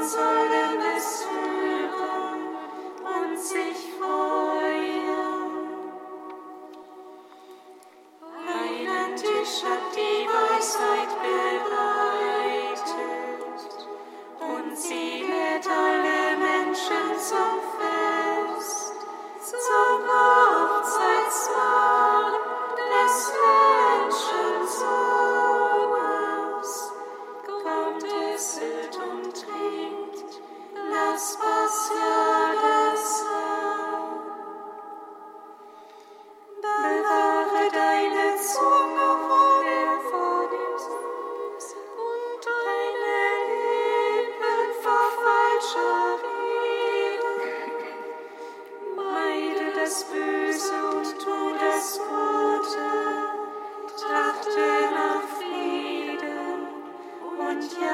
Sorry. Und jage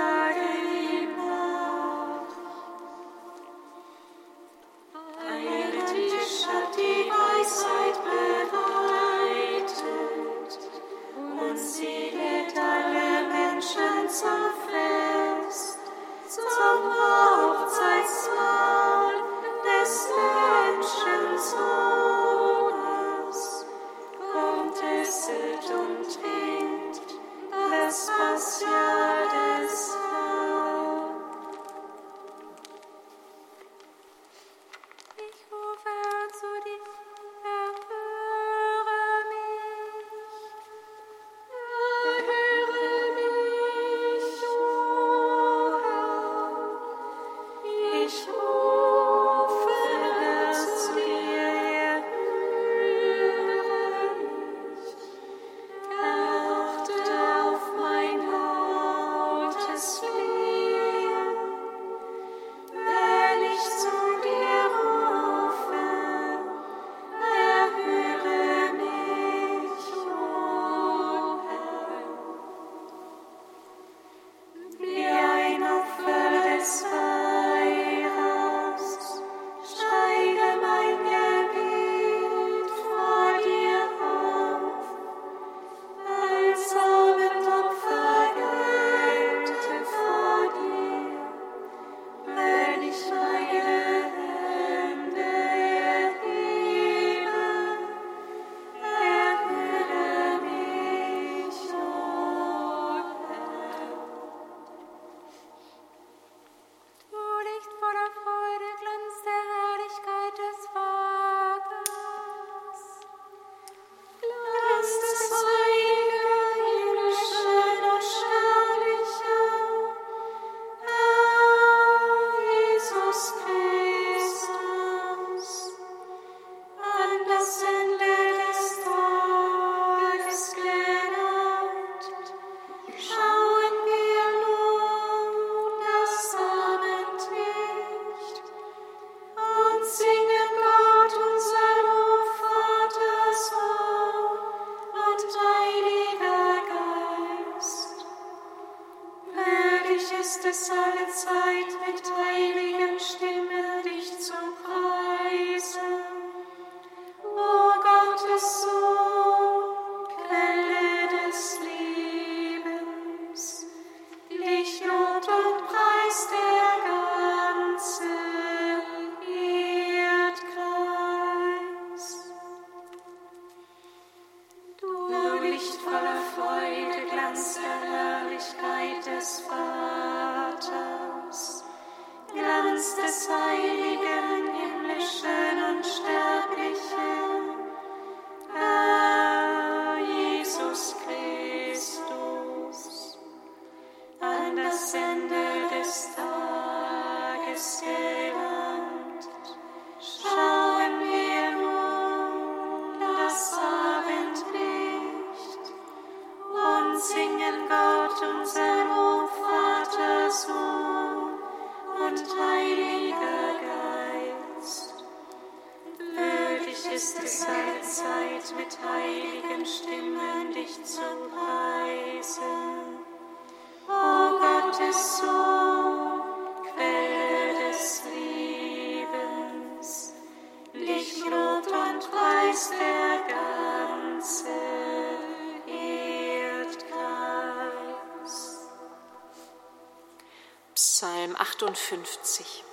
58.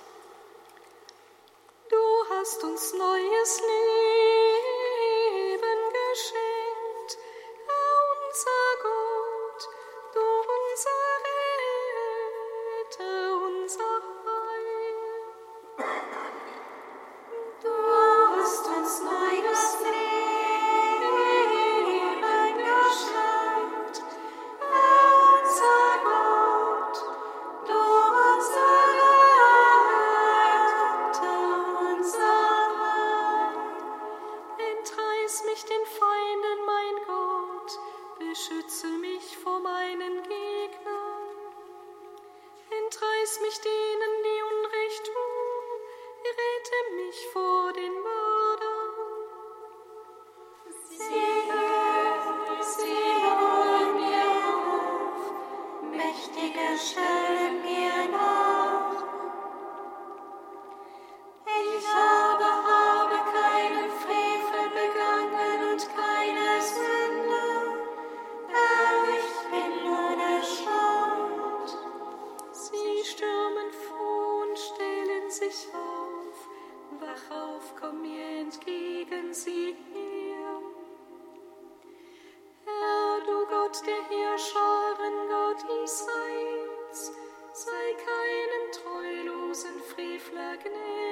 Du hast uns neues Leben. Erlöse mich den Feinden, mein Gott, beschütze mich vor meinen Gegnern. Entreiß mich denen, die Unrecht tun, rette mich vor den Mördern. Darkness.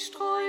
Streu.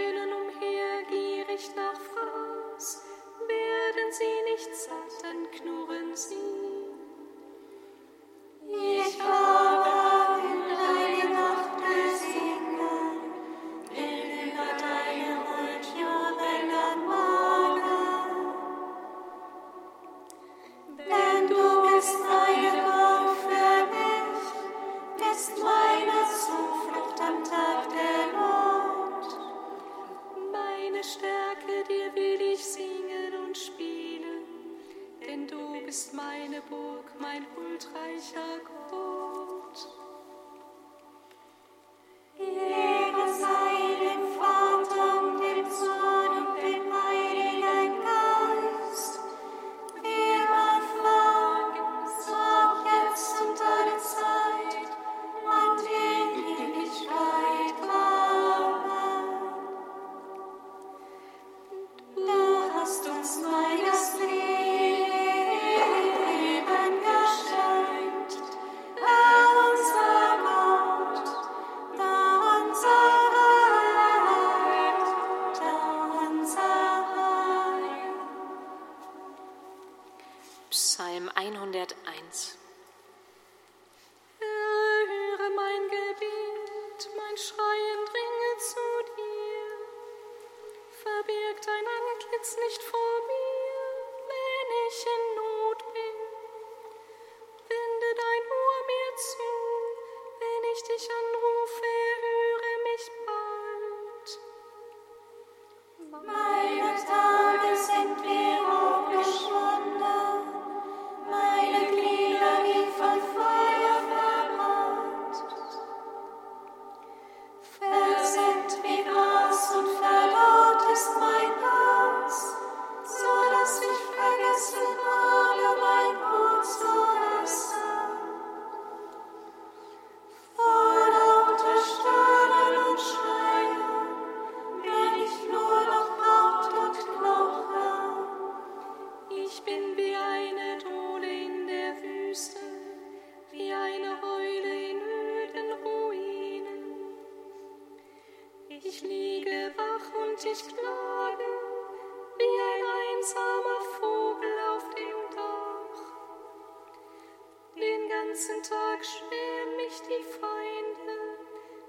ganzen Tag schweren mich die Feinde,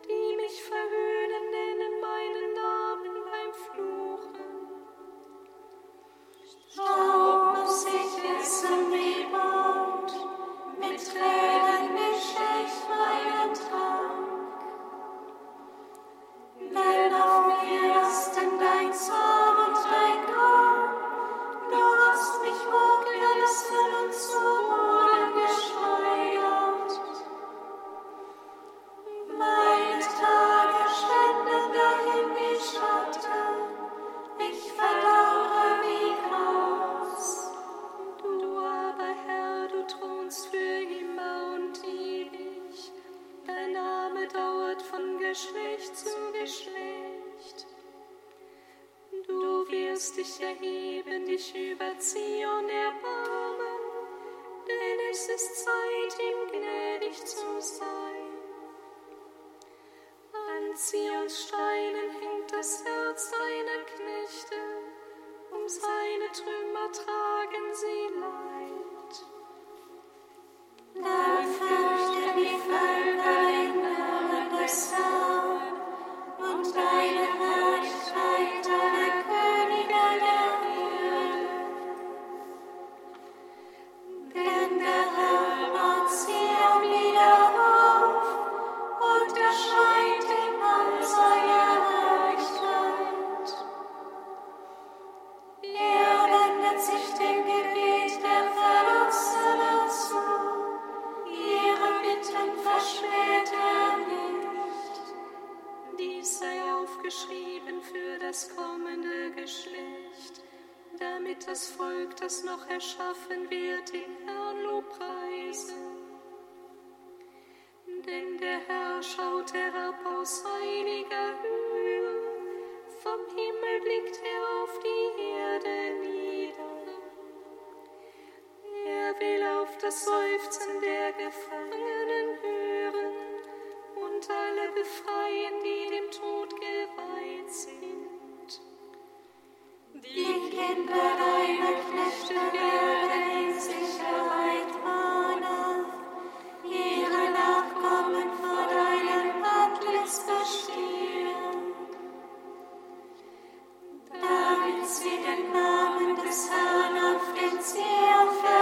die mich verhöhnen. über Zion erbarmen, denn es ist Zeit, ihm gnädig zu sein. An Zions Steinen hängt das Herz seiner Knechte, um seine Trümmer tragen sie leid. Dafür geschrieben für das kommende Geschlecht, damit das Volk, das noch erschaffen wird, den Herrn lobpreise. Denn der Herr schaut herab aus heiliger Höhe, vom Himmel blickt er auf die Erde nieder. Er will auf das Seufzen der Gefangenen hören alle befreien, die dem Tod geweiht sind. Die Kinder deiner Knechte werden in Sicherheit wahn, ihre Nachkommen vor deinem Pakt jetzt bestehen, damit sie den Namen des Herrn auf den See auf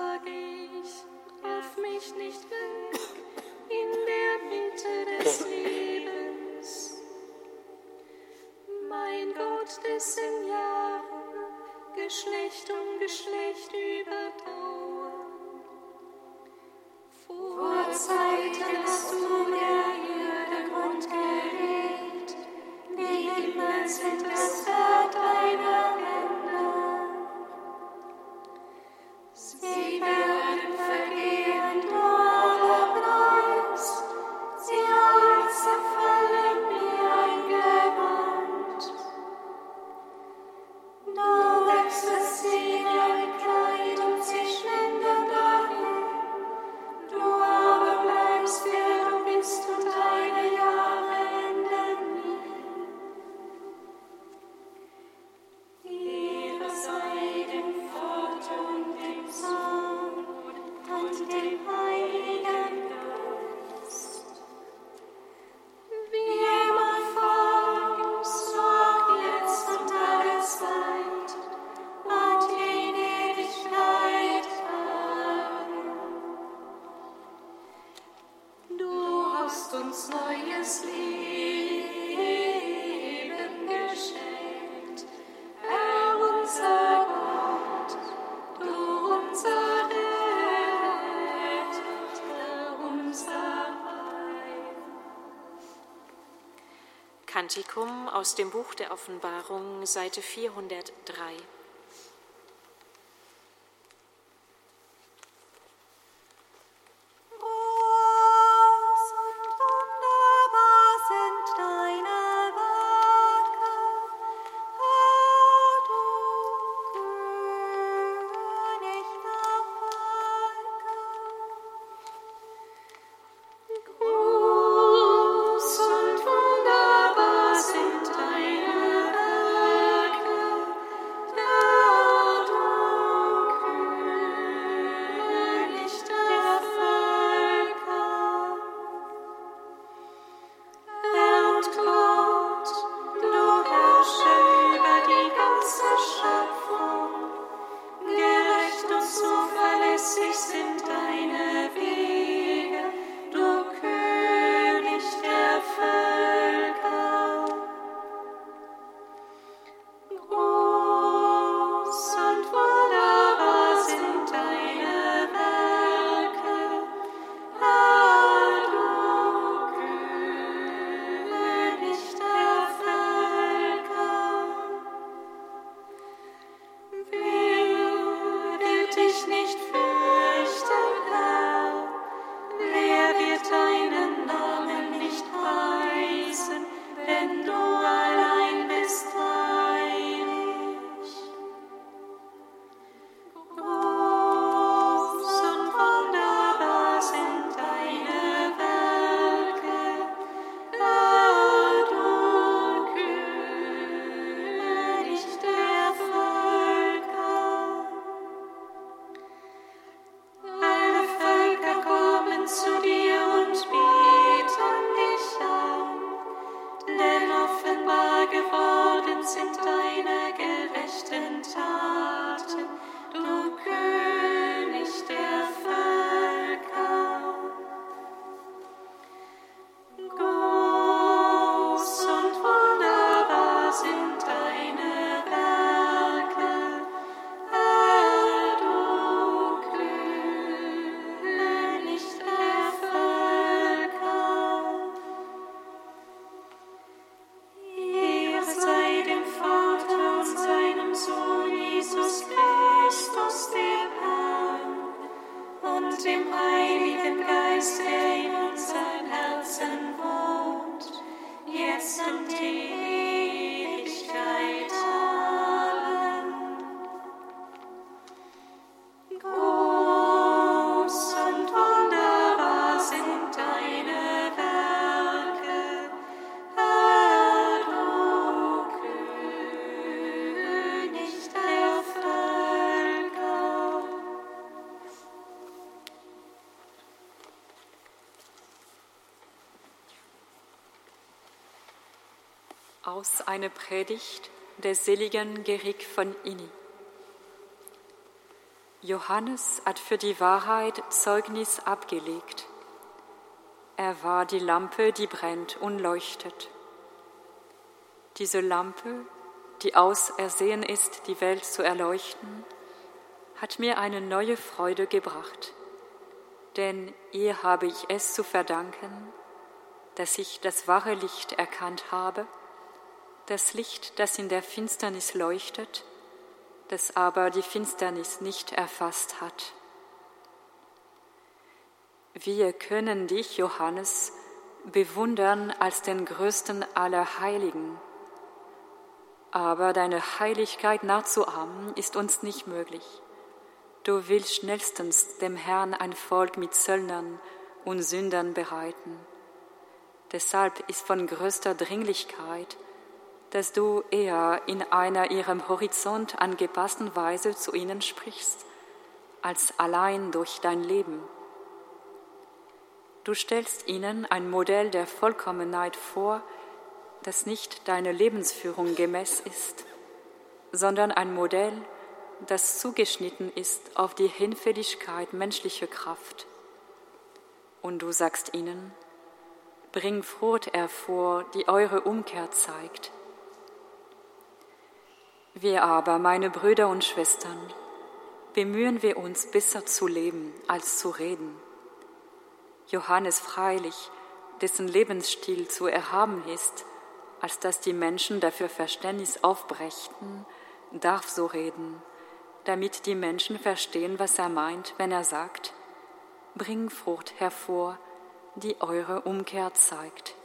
Kantikum aus dem Buch der Offenbarung, Seite 403. in unseren Herzen wohnt, jetzt und ewig. Aus einer Predigt des seligen Gerig von Inni. Johannes hat für die Wahrheit Zeugnis abgelegt. Er war die Lampe, die brennt und leuchtet. Diese Lampe, die ausersehen ist, die Welt zu erleuchten, hat mir eine neue Freude gebracht. Denn ihr habe ich es zu verdanken, dass ich das wahre Licht erkannt habe, das Licht, das in der Finsternis leuchtet, das aber die Finsternis nicht erfasst hat. Wir können dich, Johannes, bewundern als den größten aller Heiligen. Aber deine Heiligkeit nachzuahmen ist uns nicht möglich. Du willst schnellstens dem Herrn ein Volk mit Zöllnern und Sündern bereiten. Deshalb ist von größter Dringlichkeit, dass du eher in einer ihrem Horizont angepassten Weise zu ihnen sprichst, als allein durch dein Leben. Du stellst ihnen ein Modell der Vollkommenheit vor, das nicht deiner Lebensführung gemäß ist, sondern ein Modell, das zugeschnitten ist auf die Hinfälligkeit menschlicher Kraft. Und du sagst ihnen, bring Frucht hervor, die eure Umkehr zeigt. Wir aber, meine Brüder und Schwestern, bemühen wir uns besser zu leben als zu reden. Johannes freilich, dessen Lebensstil zu erhaben ist, als dass die Menschen dafür Verständnis aufbrächten, darf so reden, damit die Menschen verstehen, was er meint, wenn er sagt, bring Frucht hervor, die eure Umkehr zeigt.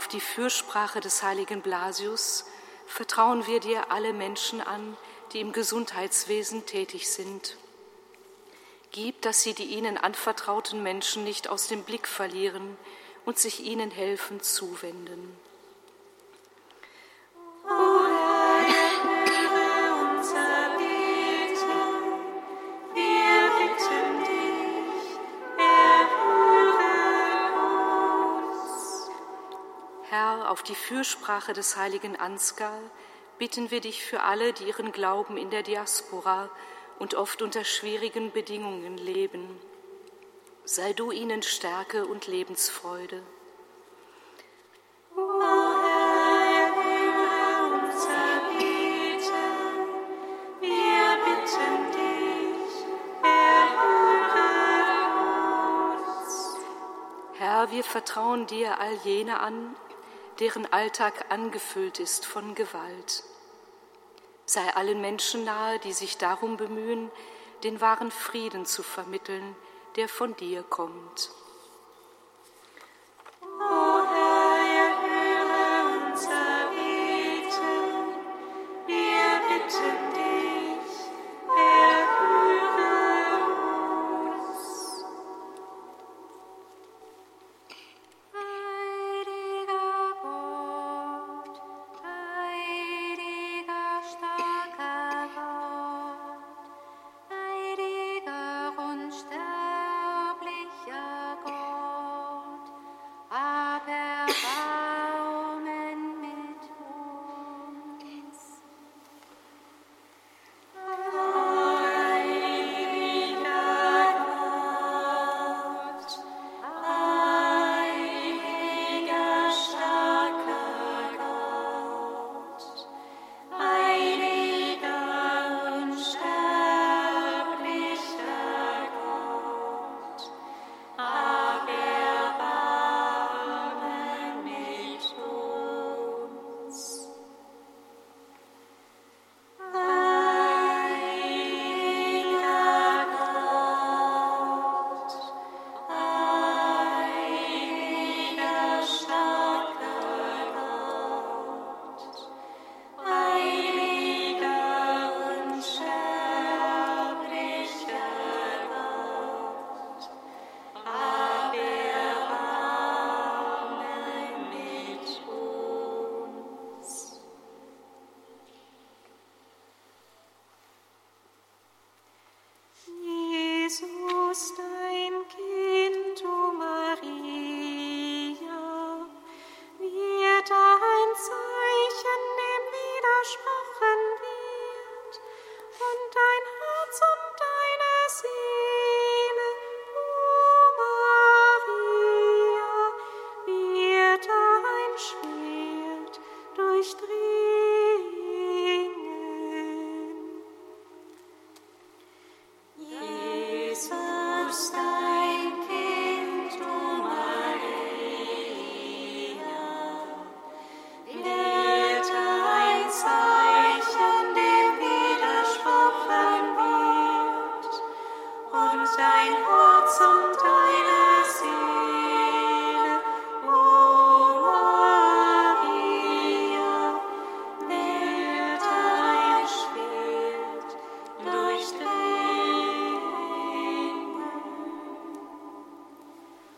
Auf die Fürsprache des heiligen Blasius vertrauen wir dir alle Menschen an, die im Gesundheitswesen tätig sind. Gib, dass sie die ihnen anvertrauten Menschen nicht aus dem Blick verlieren und sich ihnen helfen zuwenden. Auf die Fürsprache des heiligen Ansgar bitten wir dich für alle, die ihren Glauben in der Diaspora und oft unter schwierigen Bedingungen leben. Sei du ihnen Stärke und Lebensfreude. Herr, wir vertrauen dir all jene an, deren Alltag angefüllt ist von Gewalt. Sei allen Menschen nahe, die sich darum bemühen, den wahren Frieden zu vermitteln, der von dir kommt.